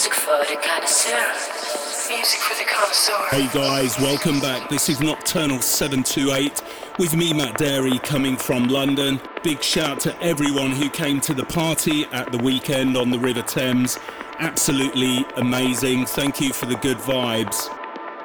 Music for the connoisseur. Music for the connoisseur. Hey guys, welcome back. This is Nocturnal 728 with me, Matt Darey, coming from London. Big shout to everyone who came to the party at the weekend on the River Thames. Absolutely amazing. Thank you for the good vibes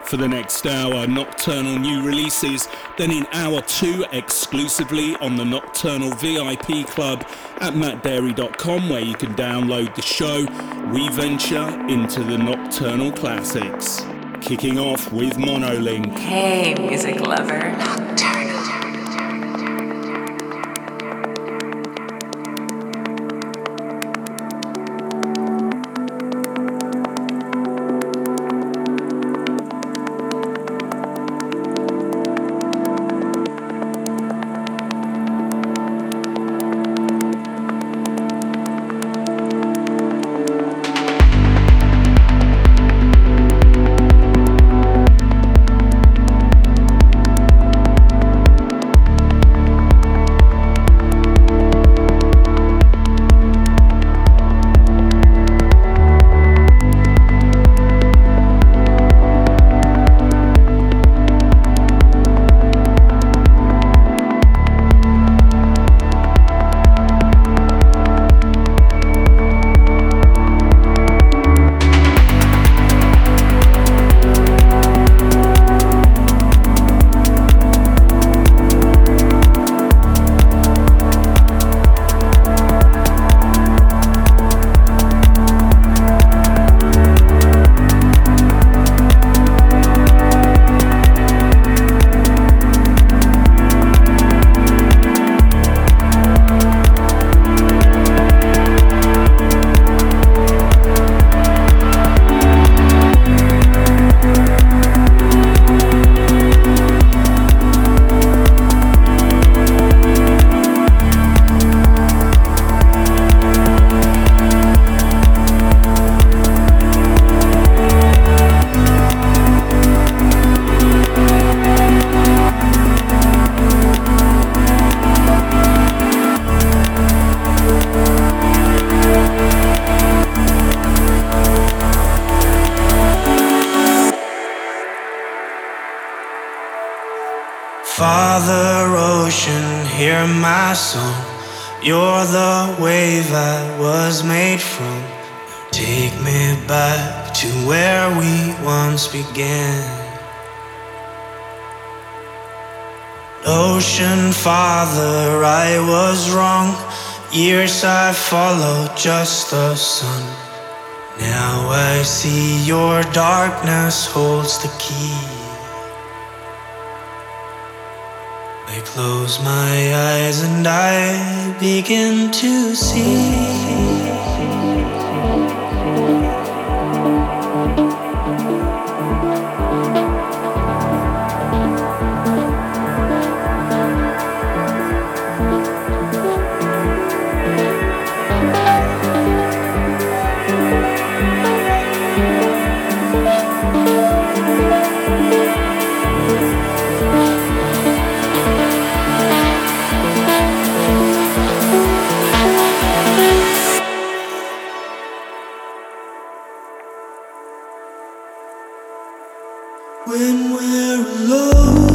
for the next hour, Nocturnal new releases. Then in hour two, exclusively on the Nocturnal VIP Club at mattdarey.com, where you can download the show, we venture into the Nocturnal classics. Kicking off with Monolink. Hey, music lover. You're was made from. Take me back to where we once began. Ocean Father, I was wrong. Years I followed just the sun. Now I see your darkness holds the key. I close my eyes and I begin to see. when we're alone.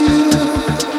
you.